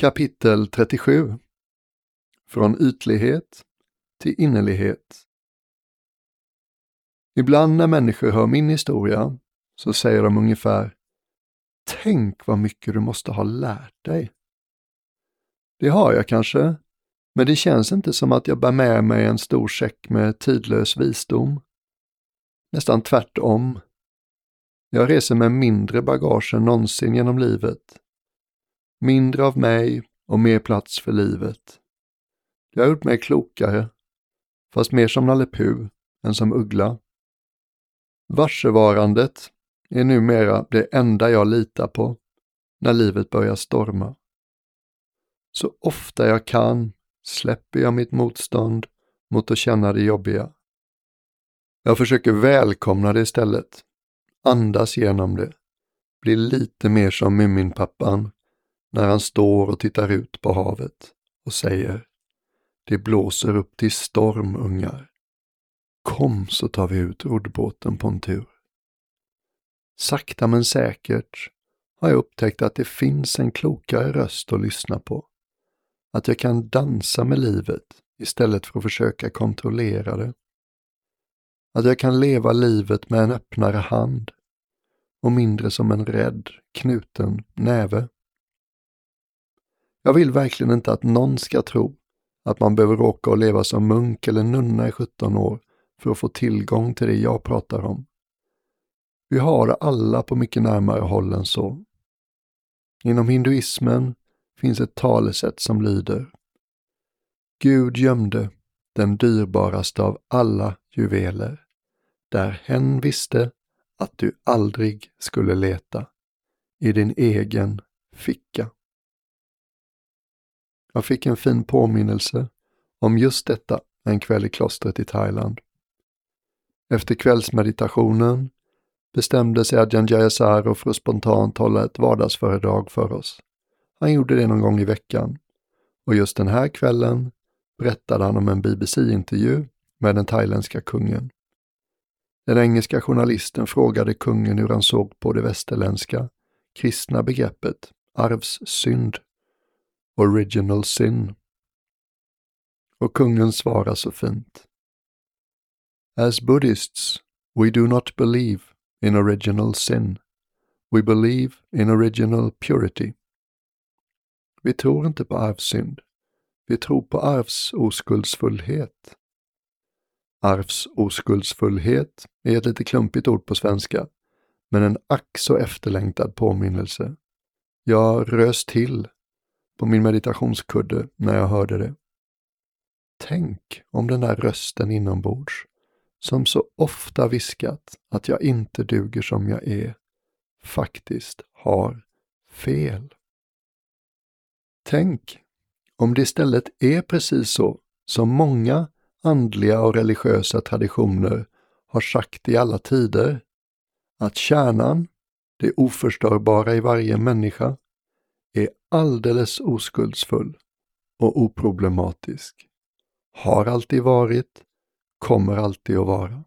Kapitel 37 Från ytlighet till innerlighet Ibland när människor hör min historia så säger de ungefär Tänk vad mycket du måste ha lärt dig. Det har jag kanske, men det känns inte som att jag bär med mig en stor säck med tidlös visdom. Nästan tvärtom. Jag reser med mindre bagage än någonsin genom livet. Mindre av mig och mer plats för livet. Det har gjort mig klokare, fast mer som Nalle Puh än som Uggla. Varsevarandet är numera det enda jag litar på när livet börjar storma. Så ofta jag kan släpper jag mitt motstånd mot att känna det jobbiga. Jag försöker välkomna det istället, andas genom det, bli lite mer som Muminpappan när han står och tittar ut på havet och säger Det blåser upp till storm, ungar. Kom så tar vi ut roddbåten på en tur. Sakta men säkert har jag upptäckt att det finns en klokare röst att lyssna på. Att jag kan dansa med livet istället för att försöka kontrollera det. Att jag kan leva livet med en öppnare hand och mindre som en rädd, knuten näve. Jag vill verkligen inte att någon ska tro att man behöver råka och leva som munk eller nunna i 17 år för att få tillgång till det jag pratar om. Vi har det alla på mycket närmare håll än så. Inom hinduismen finns ett talesätt som lyder Gud gömde den dyrbaraste av alla juveler, där hen visste att du aldrig skulle leta, i din egen ficka. Jag fick en fin påminnelse om just detta en kväll i klostret i Thailand. Efter kvällsmeditationen bestämde sig Adjan Jayasaro för att spontant hålla ett vardagsföredrag för oss. Han gjorde det någon gång i veckan. Och just den här kvällen berättade han om en BBC-intervju med den thailändska kungen. Den engelska journalisten frågade kungen hur han såg på det västerländska kristna begreppet arvssynd, original sin. Och kungen svarar så fint. As Buddhists, we do not believe in original sin. We believe in original purity. Vi tror inte på arvsynd. Vi tror på arvsoskuldsfullhet. Arvsoskuldsfullhet är ett lite klumpigt ord på svenska, men en ack så efterlängtad påminnelse. Jag rös till på min meditationskudde när jag hörde det. Tänk om den där rösten inombords, som så ofta viskat att jag inte duger som jag är, faktiskt har fel. Tänk om det istället är precis så som många andliga och religiösa traditioner har sagt i alla tider, att kärnan, det oförstörbara i varje människa, är alldeles oskuldsfull och oproblematisk. Har alltid varit, kommer alltid att vara.